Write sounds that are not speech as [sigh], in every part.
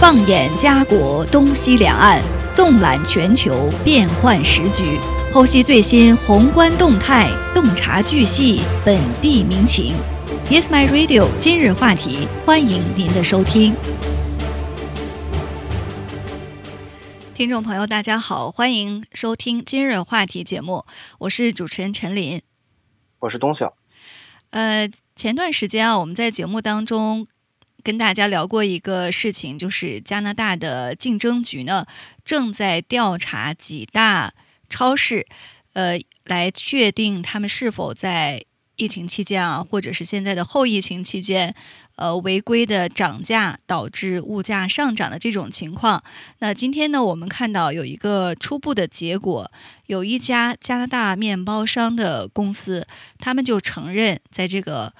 放眼家国东西两岸，纵览全球变幻时局，剖析最新宏观动态，洞察巨细本地民情。Yes, my radio。今日话题，欢迎您的收听。听众朋友，大家好，欢迎收听今日话题节目，我是主持人陈琳，我是东晓。呃，前段时间啊，我们在节目当中跟大家聊过一个事情，就是加拿大的竞争局呢正在调查几大超市，呃，来确定他们是否在疫情期间啊，或者是现在的后疫情期间。呃，违规的涨价导致物价上涨的这种情况，那今天呢，我们看到有一个初步的结果，有一家加拿大面包商的公司，他们就承认在这个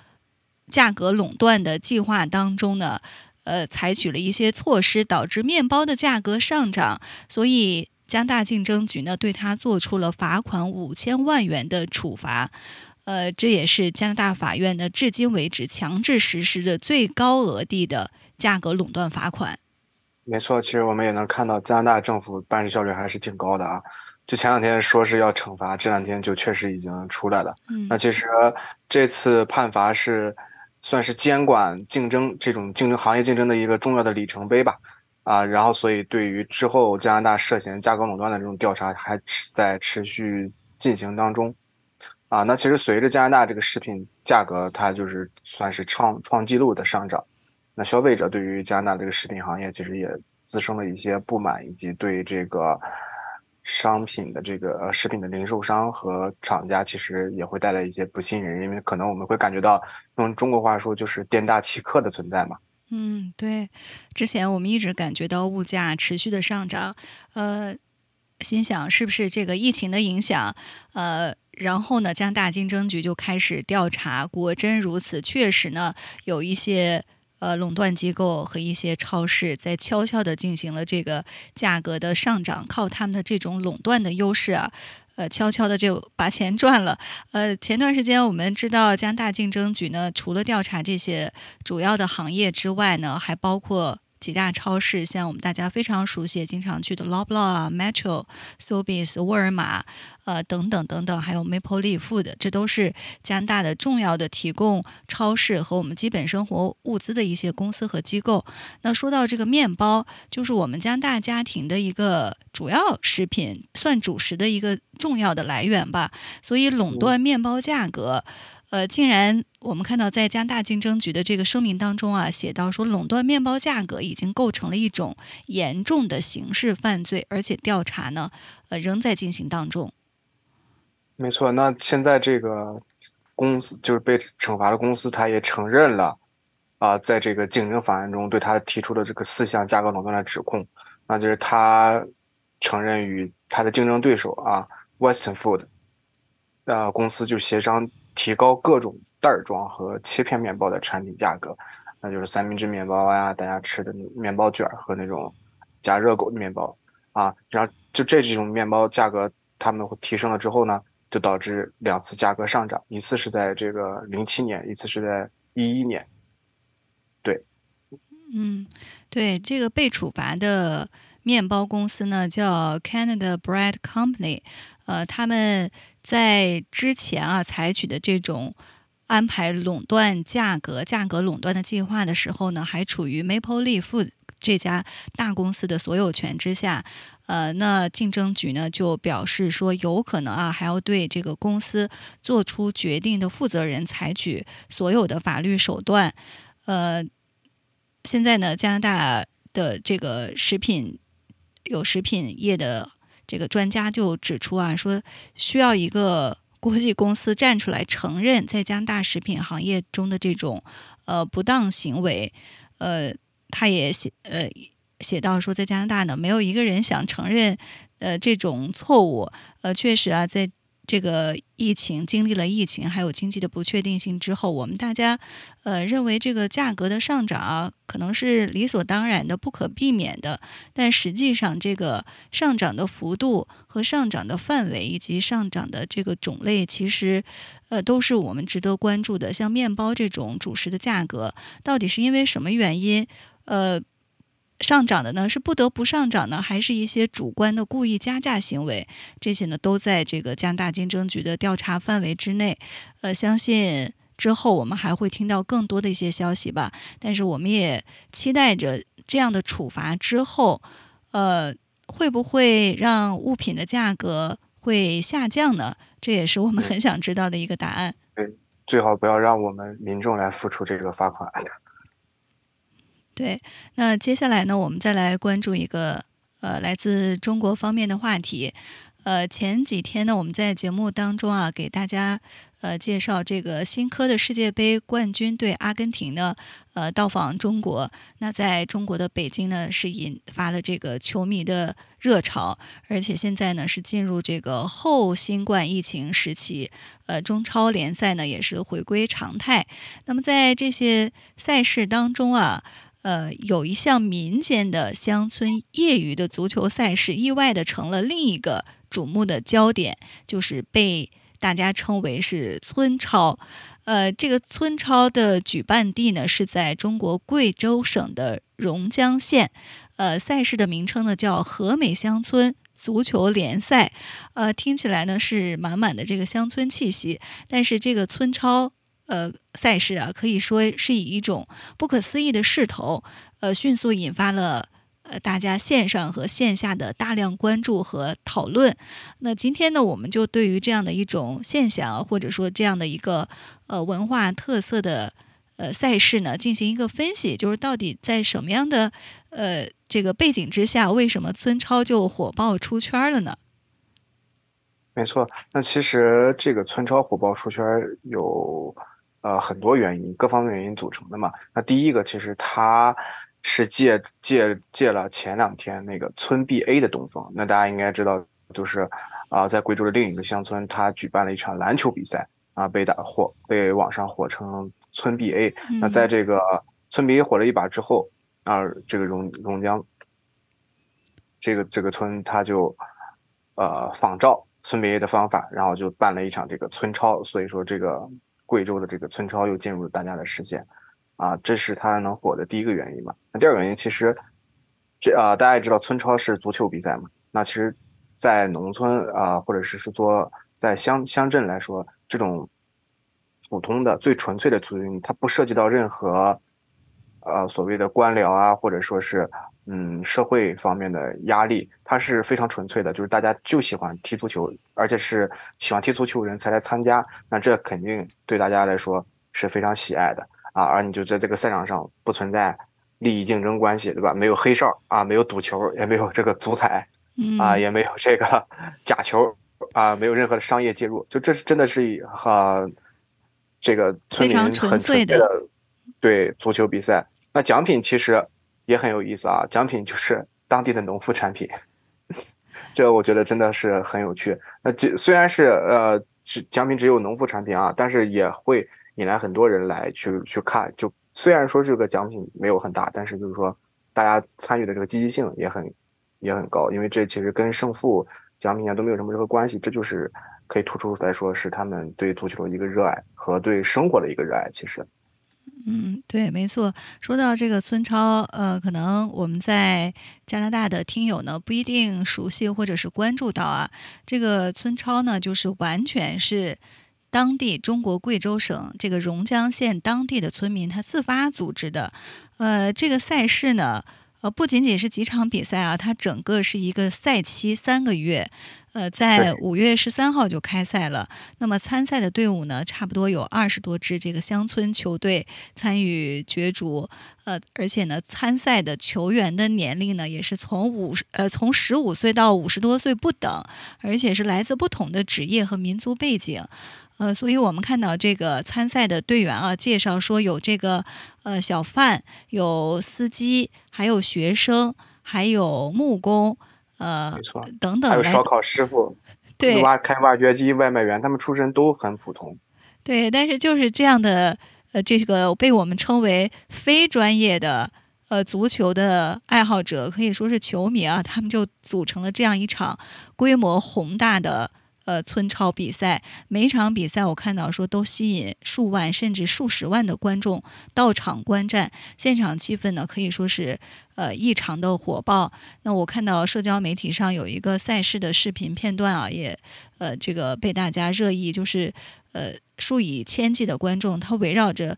价格垄断的计划当中呢，呃，采取了一些措施，导致面包的价格上涨，所以加拿大竞争局呢，对他做出了罚款五千万元的处罚。呃，这也是加拿大法院呢至今为止强制实施的最高额地的价格垄断罚款。没错，其实我们也能看到加拿大政府办事效率还是挺高的啊。就前两天说是要惩罚，这两天就确实已经出来了。嗯，那其实这次判罚是算是监管竞争这种竞争行业竞争的一个重要的里程碑吧。啊，然后所以对于之后加拿大涉嫌价格垄断的这种调查还在持续进行当中。啊，那其实随着加拿大这个食品价格，它就是算是创创纪录的上涨，那消费者对于加拿大这个食品行业其实也滋生了一些不满，以及对这个商品的这个食品的零售商和厂家其实也会带来一些不信任，因为可能我们会感觉到用中国话说就是店大欺客的存在嘛。嗯，对，之前我们一直感觉到物价持续的上涨，呃，心想是不是这个疫情的影响，呃。然后呢，加拿大竞争局就开始调查。果真如此，确实呢，有一些呃垄断机构和一些超市在悄悄地进行了这个价格的上涨，靠他们的这种垄断的优势啊，呃，悄悄的就把钱赚了。呃，前段时间我们知道，加拿大竞争局呢，除了调查这些主要的行业之外呢，还包括。几大超市，像我们大家非常熟悉、经常去的 Loblaw、Metro、Sobeys、沃尔玛，呃，等等等等，还有 Maple Leaf 的，这都是加拿大的重要的提供超市和我们基本生活物资的一些公司和机构。那说到这个面包，就是我们加拿大家庭的一个主要食品，算主食的一个重要的来源吧。所以垄断面包价格。呃，竟然我们看到在加拿大竞争局的这个声明当中啊，写到说垄断面包价格已经构成了一种严重的刑事犯罪，而且调查呢，呃，仍在进行当中。没错，那现在这个公司就是被惩罚的公司，他也承认了啊，在这个竞争法案中对他提出的这个四项价格垄断的指控，那就是他承认与他的竞争对手啊，Western Food，呃，公司就协商。提高各种袋装和切片面包的产品价格，那就是三明治面包呀，大家吃的面包卷和那种加热狗的面包啊，然后就这几种面包价格，他们会提升了之后呢，就导致两次价格上涨，一次是在这个零七年，一次是在一一年。对，嗯，对，这个被处罚的面包公司呢叫 Canada Bread Company，呃，他们。在之前啊，采取的这种安排垄断价格、价格垄断的计划的时候呢，还处于 Maple Leaf 这家大公司的所有权之下。呃，那竞争局呢就表示说，有可能啊，还要对这个公司做出决定的负责人采取所有的法律手段。呃，现在呢，加拿大的这个食品有食品业的。这个专家就指出啊，说需要一个国际公司站出来承认在加拿大食品行业中的这种呃不当行为。呃，他也写呃写到说，在加拿大呢，没有一个人想承认呃这种错误。呃，确实啊，在。这个疫情经历了疫情，还有经济的不确定性之后，我们大家，呃，认为这个价格的上涨，可能是理所当然的、不可避免的。但实际上，这个上涨的幅度和上涨的范围，以及上涨的这个种类，其实，呃，都是我们值得关注的。像面包这种主食的价格，到底是因为什么原因，呃，上涨的呢？是不得不上涨呢，还是一些主观的故意加价行为？这些呢，都在这个加拿大竞争局的调查范围之内。呃，相信之后我们还会听到更多的一些消息吧。但是我们也期待着这样的处罚之后，呃，会不会让物品的价格会下降呢？这也是我们很想知道的一个答案。对，最好不要让我们民众来付出这个罚款。对，那接下来呢，我们再来关注一个呃来自中国方面的话题。呃，前几天呢，我们在节目当中啊，给大家呃介绍这个新科的世界杯冠军队阿根廷呢，呃到访中国。那在中国的北京呢，是引发了这个球迷的热潮，而且现在呢是进入这个后新冠疫情时期，呃中超联赛呢也是回归常态。那么在这些赛事当中啊。呃，有一项民间的乡村业余的足球赛事，意外的成了另一个瞩目的焦点，就是被大家称为是村超。呃，这个村超的举办地呢是在中国贵州省的榕江县。呃，赛事的名称呢叫和美乡村足球联赛。呃，听起来呢是满满的这个乡村气息，但是这个村超。呃，赛事啊，可以说是以一种不可思议的势头，呃，迅速引发了呃大家线上和线下的大量关注和讨论。那今天呢，我们就对于这样的一种现象，或者说这样的一个呃文化特色的呃赛事呢，进行一个分析，就是到底在什么样的呃这个背景之下，为什么村超就火爆出圈了呢？没错，那其实这个村超火爆出圈有。呃，很多原因，各方面原因组成的嘛。那第一个，其实它是借借借了前两天那个村 BA 的东风。那大家应该知道，就是啊，在贵州的另一个乡村，他举办了一场篮球比赛啊，被打火，被网上火成村 BA。那在这个村 BA 火了一把之后啊，这个榕榕江这个这个村，他就呃仿照村 BA 的方法，然后就办了一场这个村超。所以说这个。贵州的这个村超又进入了大家的视线，啊，这是它能火的第一个原因嘛？那第二个原因，其实这啊，大家也知道村超是足球比赛嘛？那其实，在农村啊，或者是是说在乡乡镇来说，这种普通的最纯粹的足球运动，它不涉及到任何呃所谓的官僚啊，或者说是。嗯，社会方面的压力，它是非常纯粹的，就是大家就喜欢踢足球，而且是喜欢踢足球人才来参加，那这肯定对大家来说是非常喜爱的啊。而你就在这个赛场上不存在利益竞争关系，对吧？没有黑哨啊，没有赌球，也没有这个足彩，啊，也没有这个 [laughs] 假球啊，没有任何的商业介入，就这是真的是和这个村民很纯粹的对足球比赛。那奖品其实。也很有意思啊，奖品就是当地的农副产品，[laughs] 这我觉得真的是很有趣。那这虽然是呃，只奖品只有农副产品啊，但是也会引来很多人来去去看。就虽然说这个奖品没有很大，但是就是说大家参与的这个积极性也很也很高，因为这其实跟胜负奖品啊都没有什么任何关系，这就是可以突出来说是他们对足球的一个热爱和对生活的一个热爱，其实。嗯，对，没错。说到这个村超，呃，可能我们在加拿大的听友呢不一定熟悉或者是关注到啊。这个村超呢，就是完全是当地中国贵州省这个榕江县当地的村民他自发组织的。呃，这个赛事呢，呃，不仅仅是几场比赛啊，它整个是一个赛期三个月。呃，在五月十三号就开赛了。那么参赛的队伍呢，差不多有二十多支这个乡村球队参与角逐。呃，而且呢，参赛的球员的年龄呢，也是从五十呃从十五岁到五十多岁不等，而且是来自不同的职业和民族背景。呃，所以我们看到这个参赛的队员啊，介绍说有这个呃小贩，有司机，还有学生，还有木工。呃，没错，等等，还有烧烤师傅，对，挖开挖掘机外卖员，他们出身都很普通。对，但是就是这样的，呃，这个被我们称为非专业的呃足球的爱好者，可以说是球迷啊，他们就组成了这样一场规模宏大的呃，村超比赛每场比赛，我看到说都吸引数万甚至数十万的观众到场观战，现场气氛呢可以说是呃异常的火爆。那我看到社交媒体上有一个赛事的视频片段啊，也呃这个被大家热议，就是呃数以千计的观众，他围绕着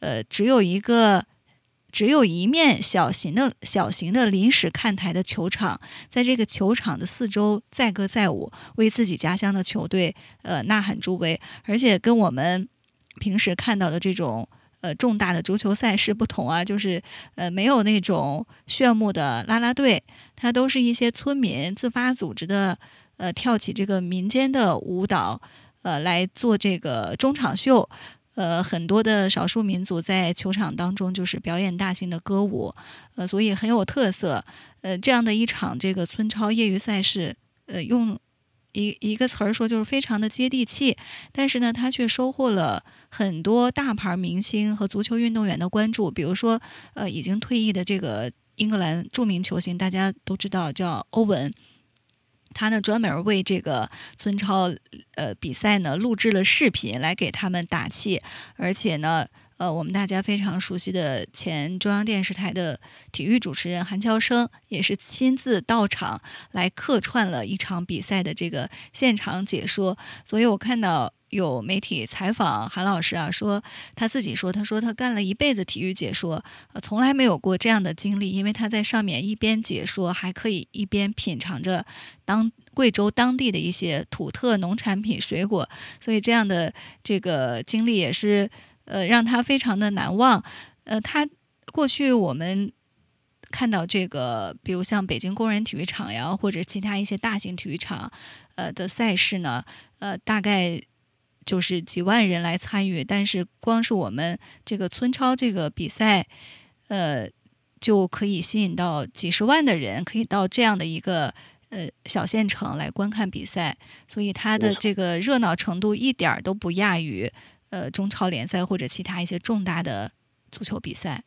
呃只有一个。只有一面小型的小型的临时看台的球场，在这个球场的四周载歌载舞，为自己家乡的球队呃呐喊助威。而且跟我们平时看到的这种呃重大的足球赛事不同啊，就是呃没有那种炫目的啦啦队，它都是一些村民自发组织的呃跳起这个民间的舞蹈呃来做这个中场秀。呃，很多的少数民族在球场当中就是表演大型的歌舞，呃，所以很有特色。呃，这样的一场这个村超业余赛事，呃，用一一个词儿说就是非常的接地气。但是呢，他却收获了很多大牌明星和足球运动员的关注。比如说，呃，已经退役的这个英格兰著名球星，大家都知道叫欧文。他呢专门为这个村超呃比赛呢录制了视频来给他们打气，而且呢，呃，我们大家非常熟悉的前中央电视台的体育主持人韩乔生也是亲自到场来客串了一场比赛的这个现场解说，所以我看到。有媒体采访韩老师啊，说他自己说，他说他干了一辈子体育解说，呃，从来没有过这样的经历，因为他在上面一边解说，还可以一边品尝着当贵州当地的一些土特农产品水果，所以这样的这个经历也是呃让他非常的难忘。呃，他过去我们看到这个，比如像北京工人体育场呀，或者其他一些大型体育场，呃的赛事呢，呃，大概。就是几万人来参与，但是光是我们这个村超这个比赛，呃，就可以吸引到几十万的人，可以到这样的一个呃小县城来观看比赛，所以它的这个热闹程度一点都不亚于呃中超联赛或者其他一些重大的足球比赛。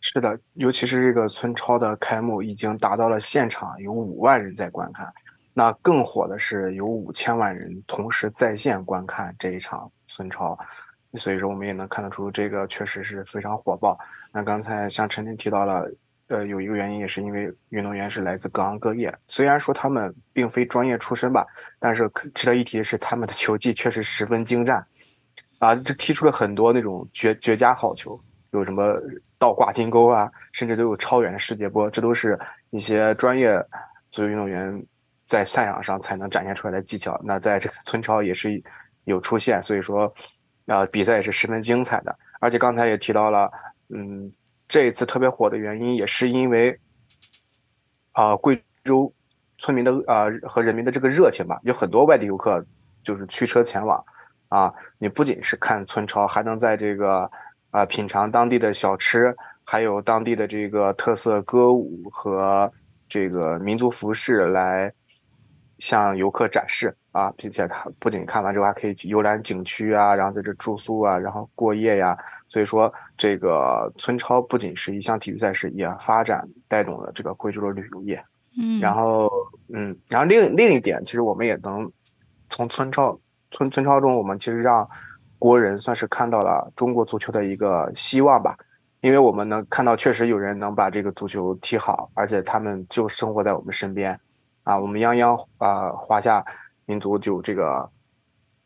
是的，尤其是这个村超的开幕，已经达到了现场有五万人在观看。那更火的是有五千万人同时在线观看这一场村超，所以说我们也能看得出这个确实是非常火爆。那刚才像陈婷提到了，呃，有一个原因也是因为运动员是来自各行各业，虽然说他们并非专业出身吧，但是值得一提的是他们的球技确实十分精湛，啊，这踢出了很多那种绝绝佳好球，有什么倒挂金钩啊，甚至都有超远的世界波，这都是一些专业足球运动员。在赛场上才能展现出来的技巧，那在这个村超也是有出现，所以说，啊，比赛也是十分精彩的。而且刚才也提到了，嗯，这一次特别火的原因也是因为，啊，贵州村民的啊和人民的这个热情吧，有很多外地游客就是驱车前往，啊，你不仅是看村超，还能在这个啊品尝当地的小吃，还有当地的这个特色歌舞和这个民族服饰来。向游客展示啊，并且他不仅看完之后还可以去游览景区啊，然后在这住宿啊，然后过夜呀。所以说，这个村超不仅是一项体育赛事，也发展带动了这个贵州的旅游业。嗯，然后嗯，然后另另一点，其实我们也能从村超村村超中，我们其实让国人算是看到了中国足球的一个希望吧，因为我们能看到确实有人能把这个足球踢好，而且他们就生活在我们身边。啊，我们泱泱啊，华夏民族就这个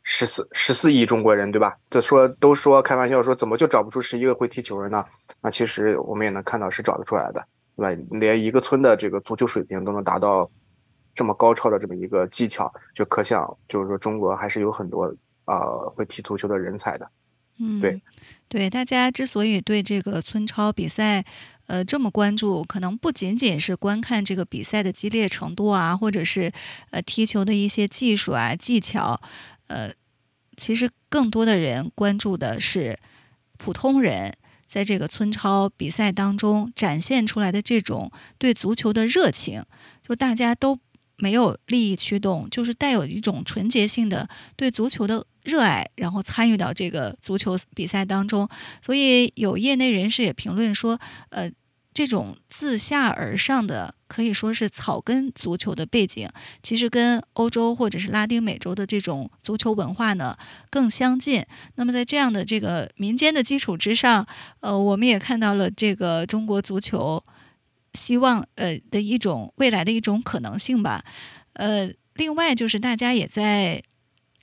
十四十四亿中国人，对吧？这说都说开玩笑说，怎么就找不出十一个会踢球人呢？那其实我们也能看到是找得出来的，对吧？连一个村的这个足球水平都能达到这么高超的这么一个技巧，就可想就是说中国还是有很多啊会踢足球的人才的。嗯，对，对，大家之所以对这个村超比赛。呃，这么关注，可能不仅仅是观看这个比赛的激烈程度啊，或者是呃踢球的一些技术啊技巧，呃，其实更多的人关注的是普通人在这个村超比赛当中展现出来的这种对足球的热情，就大家都没有利益驱动，就是带有一种纯洁性的对足球的热爱，然后参与到这个足球比赛当中。所以有业内人士也评论说，呃。这种自下而上的可以说是草根足球的背景，其实跟欧洲或者是拉丁美洲的这种足球文化呢更相近。那么在这样的这个民间的基础之上，呃，我们也看到了这个中国足球希望呃的一种未来的一种可能性吧。呃，另外就是大家也在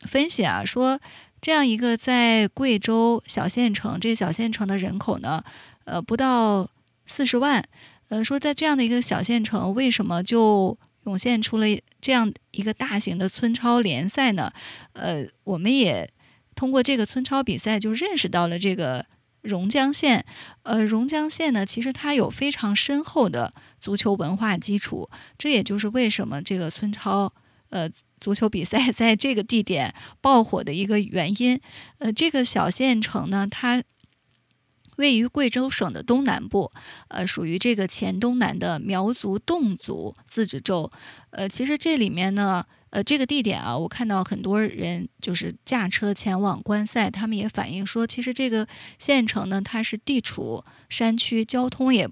分析啊，说这样一个在贵州小县城，这小县城的人口呢，呃，不到。四十万，呃，说在这样的一个小县城，为什么就涌现出了这样一个大型的村超联赛呢？呃，我们也通过这个村超比赛就认识到了这个榕江县。呃，榕江县呢，其实它有非常深厚的足球文化基础，这也就是为什么这个村超呃足球比赛 [laughs] 在这个地点爆火的一个原因。呃，这个小县城呢，它。位于贵州省的东南部，呃，属于这个黔东南的苗族侗族自治州。呃，其实这里面呢，呃，这个地点啊，我看到很多人就是驾车前往观赛，他们也反映说，其实这个县城呢，它是地处山区，交通也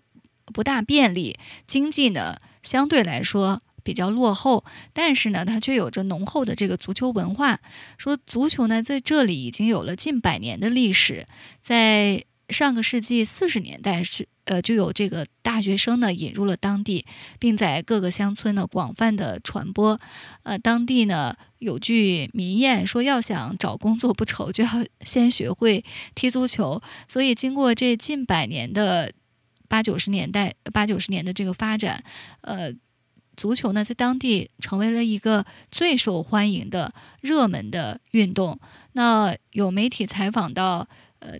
不大便利，经济呢相对来说比较落后，但是呢，它却有着浓厚的这个足球文化。说足球呢，在这里已经有了近百年的历史，在。上个世纪四十年代是呃就有这个大学生呢引入了当地，并在各个乡村呢广泛的传播。呃，当地呢有句民谚说，要想找工作不愁，就要 [laughs] 先学会踢足球。所以经过这近百年的八九十年代八九十年的这个发展，呃，足球呢在当地成为了一个最受欢迎的热门的运动。那有媒体采访到呃。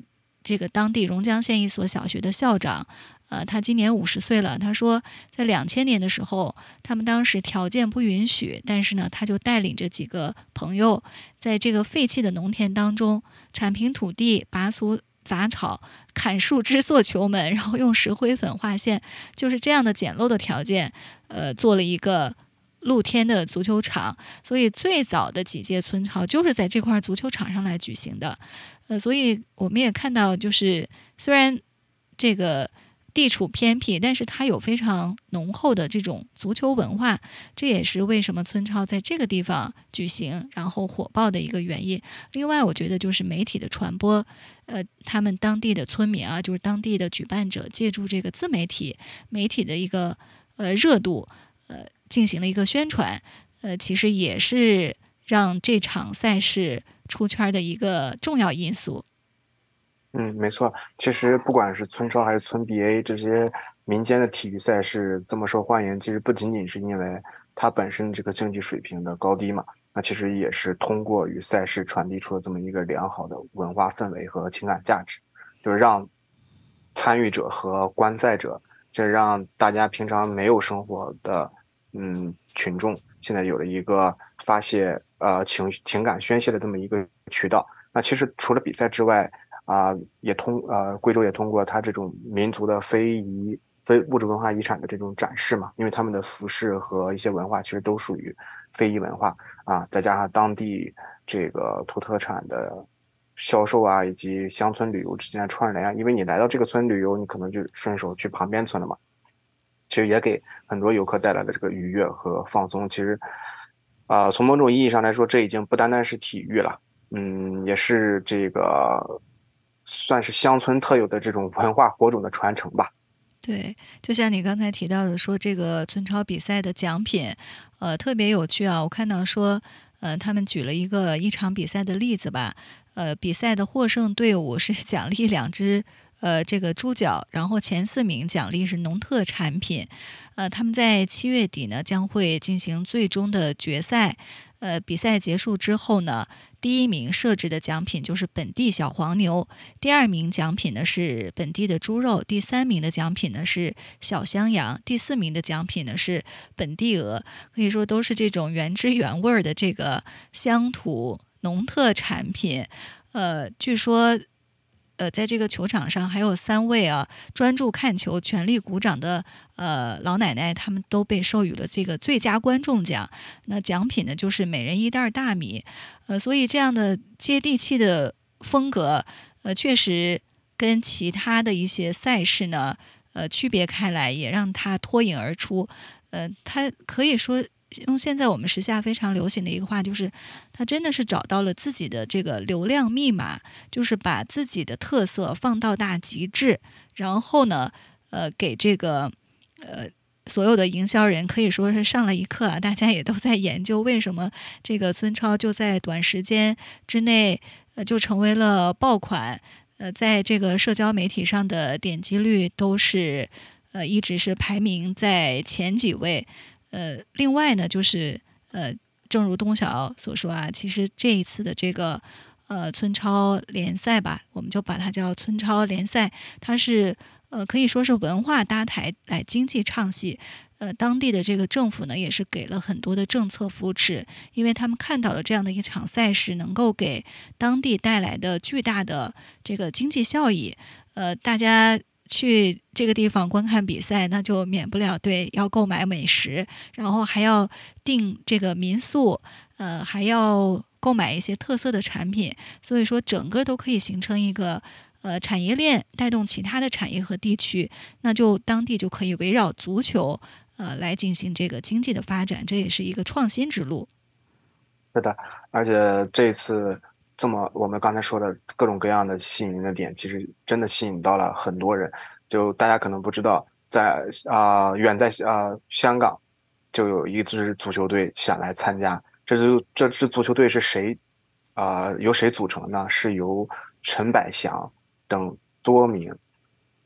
这个当地榕江县一所小学的校长，呃，他今年五十岁了。他说，在两千年的时候，他们当时条件不允许，但是呢，他就带领着几个朋友，在这个废弃的农田当中铲平土地、拔除杂草、砍树枝做球门，然后用石灰粉画线，就是这样的简陋的条件，呃，做了一个露天的足球场。所以最早的几届村超就是在这块足球场上来举行的。呃，所以我们也看到，就是虽然这个地处偏僻，但是它有非常浓厚的这种足球文化，这也是为什么村超在这个地方举行然后火爆的一个原因。另外，我觉得就是媒体的传播，呃，他们当地的村民啊，就是当地的举办者，借助这个自媒体媒体的一个呃热度，呃，进行了一个宣传，呃，其实也是让这场赛事。出圈的一个重要因素。嗯，没错。其实不管是村超还是村 BA 这些民间的体育赛事这么受欢迎，其实不仅仅是因为它本身这个竞技水平的高低嘛，那其实也是通过与赛事传递出了这么一个良好的文化氛围和情感价值，就是让参与者和观赛者，就让大家平常没有生活的嗯群众，现在有了一个发泄。呃，情情感宣泄的这么一个渠道。那其实除了比赛之外，啊，也通呃，贵州也通过它这种民族的非遗、非物质文化遗产的这种展示嘛，因为他们的服饰和一些文化其实都属于非遗文化啊，再加上当地这个土特产的销售啊，以及乡村旅游之间的串联啊，因为你来到这个村旅游，你可能就顺手去旁边村了嘛，其实也给很多游客带来了这个愉悦和放松。其实。啊，从某种意义上来说，这已经不单单是体育了，嗯，也是这个算是乡村特有的这种文化火种的传承吧。对，就像你刚才提到的，说这个村超比赛的奖品，呃，特别有趣啊。我看到说，呃，他们举了一个一场比赛的例子吧，呃，比赛的获胜队伍是奖励两只。呃，这个猪脚，然后前四名奖励是农特产品，呃，他们在七月底呢将会进行最终的决赛，呃，比赛结束之后呢，第一名设置的奖品就是本地小黄牛，第二名奖品呢是本地的猪肉，第三名的奖品呢是小香羊，第四名的奖品呢是本地鹅，可以说都是这种原汁原味的这个乡土农特产品，呃，据说。呃，在这个球场上还有三位啊，专注看球、全力鼓掌的呃老奶奶，他们都被授予了这个最佳观众奖。那奖品呢，就是每人一袋大米。呃，所以这样的接地气的风格，呃，确实跟其他的一些赛事呢，呃区别开来，也让它脱颖而出。呃，它可以说用现在我们时下非常流行的一个话，就是他真的是找到了自己的这个流量密码，就是把自己的特色放到大极致，然后呢，呃，给这个呃。所有的营销人可以说是上了一课啊！大家也都在研究为什么这个孙超就在短时间之内，呃，就成为了爆款。呃，在这个社交媒体上的点击率都是，呃，一直是排名在前几位。呃，另外呢，就是呃，正如东晓所说啊，其实这一次的这个呃村超联赛吧，我们就把它叫村超联赛，它是。呃，可以说是文化搭台来经济唱戏，呃，当地的这个政府呢，也是给了很多的政策扶持，因为他们看到了这样的一场赛事能够给当地带来的巨大的这个经济效益。呃，大家去这个地方观看比赛，那就免不了对要购买美食，然后还要订这个民宿，呃，还要购买一些特色的产品，所以说整个都可以形成一个。呃，产业链带动其他的产业和地区，那就当地就可以围绕足球，呃，来进行这个经济的发展，这也是一个创新之路。是的，而且这次这么我们刚才说的各种各样的吸引人的点，其实真的吸引到了很多人。就大家可能不知道，在啊远在啊香港，就有一支足球队想来参加。这支这支足球队是谁啊？由谁组成的呢？是由陈百祥。等多名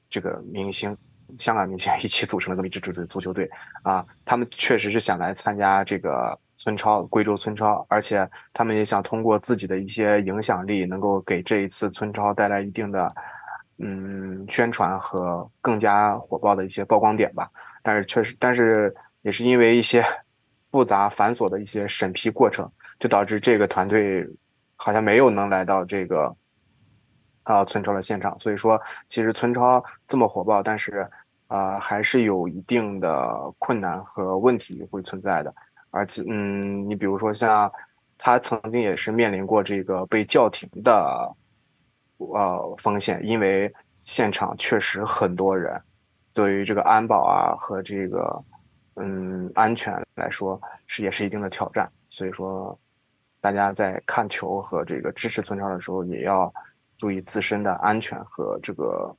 这个明星，香港明星 [laughs] 一起组成了这么一支足球足球队啊，他们确实是想来参加这个村超贵州村超，而且他们也想通过自己的一些影响力，能够给这一次村超带来一定的嗯宣传和更加火爆的一些曝光点吧。但是确实，但是也是因为一些 [laughs] 复杂繁琐的一些审批过程，就导致这个团队好像没有能来到这个。啊，村超的现场，所以说其实村超这么火爆，但是啊，还是有一定的困难和问题会存在的。而且，嗯，你比如说像他曾经也是面临过这个被叫停的呃风险，因为现场确实很多人，对于这个安保啊和这个嗯安全来说是也是一定的挑战。所以说，大家在看球和这个支持村超的时候也要。注意自身的安全和这个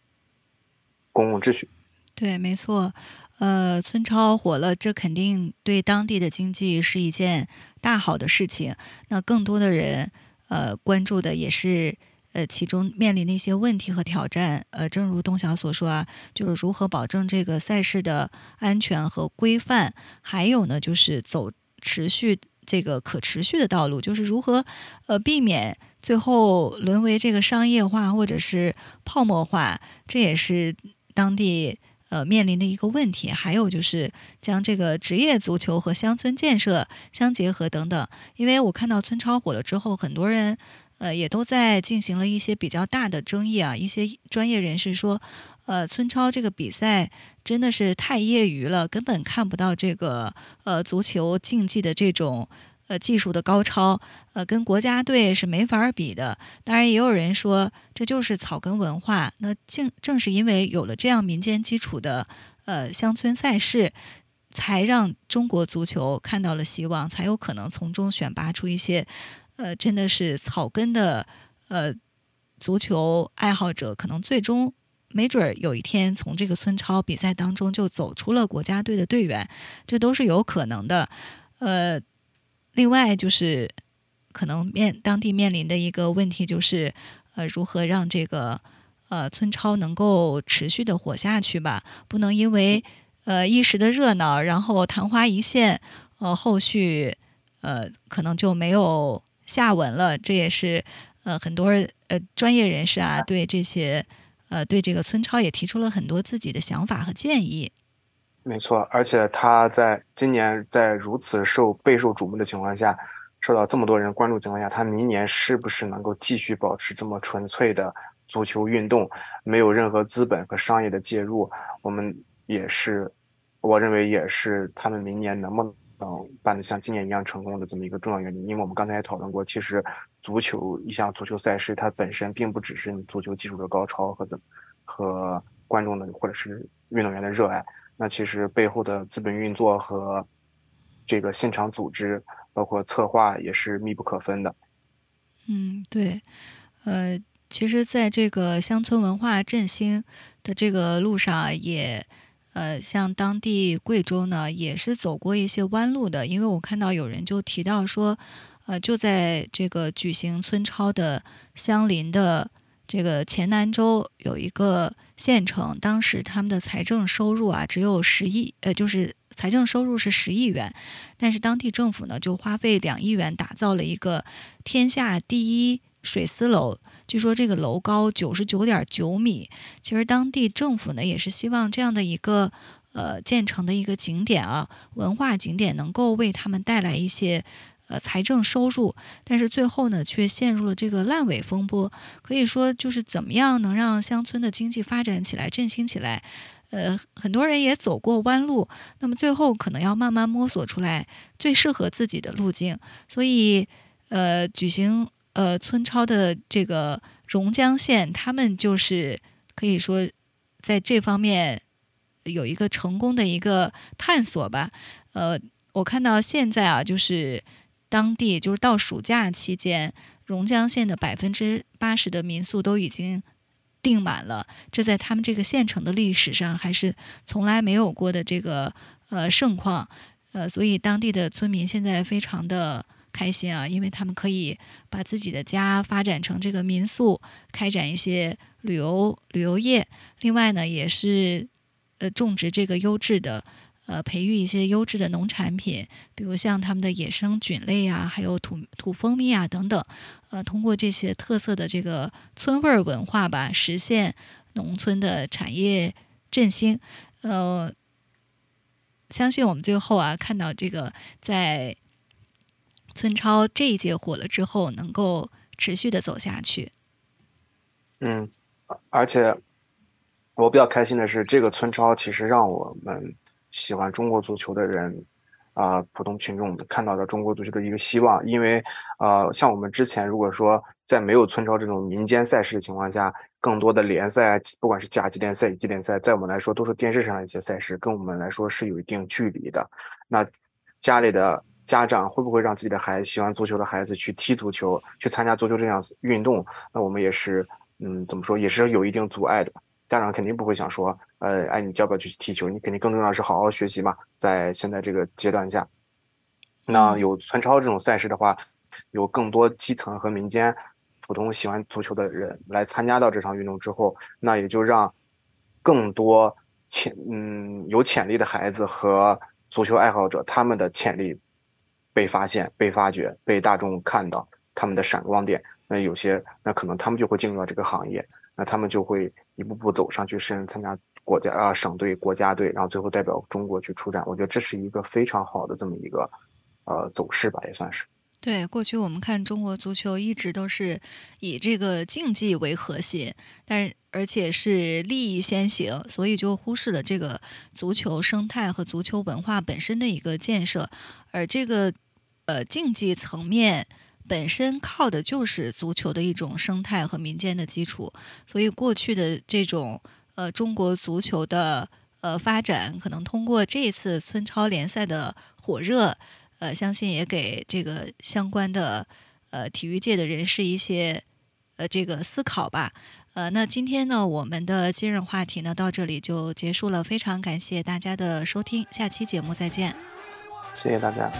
公共秩序。对，没错。呃，村超火了，这肯定对当地的经济是一件大好的事情。那更多的人呃关注的也是呃其中面临的一些问题和挑战。呃，正如东晓所说啊，就是如何保证这个赛事的安全和规范，还有呢，就是走持续这个可持续的道路，就是如何呃避免。最后沦为这个商业化或者是泡沫化，这也是当地呃面临的一个问题。还有就是将这个职业足球和乡村建设相结合等等。因为我看到村超火了之后，很多人呃也都在进行了一些比较大的争议啊。一些专业人士说，呃，村超这个比赛真的是太业余了，根本看不到这个呃足球竞技的这种。呃，技术的高超，呃，跟国家队是没法比的。当然，也有人说这就是草根文化。那正正是因为有了这样民间基础的呃乡村赛事，才让中国足球看到了希望，才有可能从中选拔出一些呃真的是草根的呃足球爱好者，可能最终没准儿有一天从这个村超比赛当中就走出了国家队的队员，这都是有可能的。呃。另外就是，可能面当地面临的一个问题就是，呃，如何让这个呃村超能够持续的活下去吧？不能因为呃一时的热闹，然后昙花一现，呃，后续呃可能就没有下文了。这也是呃很多呃专业人士啊对这些呃对这个村超也提出了很多自己的想法和建议。没错，而且他在今年在如此受备受瞩目的情况下，受到这么多人关注情况下，他明年是不是能够继续保持这么纯粹的足球运动，没有任何资本和商业的介入？我们也是，我认为也是他们明年能不能办的像今年一样成功的这么一个重要原因。因为我们刚才也讨论过，其实足球一项足球赛事，它本身并不只是你足球技术的高超和怎和观众的或者是。运动员的热爱。那其实背后的资本运作和这个现场组织，包括策划也是密不可分的。嗯，对，呃，其实，在这个乡村文化振兴的这个路上，也呃，像当地贵州呢，也是走过一些弯路的。因为我看到有人就提到说，呃，就在这个举行村超的相邻的这个黔南州有一个县城，当时他们的财政收入啊只有十亿，呃，就是财政收入是十亿元，但是当地政府呢就花费两亿元打造了一个天下第一水丝楼。据说这个楼高九十九点九米。其实当地政府呢也是希望这样的一个呃建成的一个景点啊，文化景点能够为他们带来一些呃财政收入，但是最后呢却陷入了这个烂尾风波。可以说就是怎么样能让乡村的经济发展起来、振兴起来？呃，很多人也走过弯路，那么最后可能要慢慢摸索出来最适合自己的路径。所以呃，举行。呃，村超的这个榕江县，他们就是可以说在这方面有一个成功的一个探索吧。呃，我看到现在啊，就是当地就是到暑假期间，榕江县的百分之八十的民宿都已经订满了，这在他们这个县城的历史上还是从来没有过的这个呃盛况。呃，所以当地的村民现在非常的。开心啊，因为他们可以把自己的家发展成这个民宿，开展一些旅游旅游业。另外呢，也是呃种植这个优质的，呃培育一些优质的农产品，比如像他们的野生菌类啊，还有土土蜂蜜啊等等。呃，通过这些特色的这个村味文化吧，实现农村的产业振兴。呃，相信我们最后啊，看到这个在。村超这一届火了之后，能够持续的走下去。嗯，而且我比较开心的是，这个村超其实让我们喜欢中国足球的人啊，普通群众看到了中国足球的一个希望。因为呃，像我们之前如果说在没有村超这种民间赛事的情况下，更多的联赛，不管是甲级联赛、乙级联赛，在我们来说都是电视上的一些赛事，跟我们来说是有一定距离的。那家里的。家长会不会让自己的孩子喜欢足球的孩子去踢足球，去参加足球这样运动？那我们也是，嗯，怎么说，也是有一定阻碍的。家长肯定不会想说，呃，哎，你要不要去踢球？你肯定更重要是好好学习嘛。在现在这个阶段下，那有村超这种赛事的话，有更多基层和民间普通喜欢足球的人来参加到这场运动之后，那也就让更多潜嗯有潜力的孩子和足球爱好者他们的潜力。被发现、被发掘、被大众看到他们的闪光点，那有些那可能他们就会进入到这个行业，那他们就会一步步走上去，甚至参加国家啊、省队、国家队，然后最后代表中国去出战。我觉得这是一个非常好的这么一个呃走势吧，也算是。对，过去我们看中国足球一直都是以这个竞技为核心，但是而且是利益先行，所以就忽视了这个足球生态和足球文化本身的一个建设，而这个。呃，竞技层面本身靠的就是足球的一种生态和民间的基础，所以过去的这种呃中国足球的呃发展，可能通过这一次村超联赛的火热，呃，相信也给这个相关的呃体育界的人士一些呃这个思考吧。呃，那今天呢，我们的今日话题呢到这里就结束了，非常感谢大家的收听，下期节目再见，谢谢大家。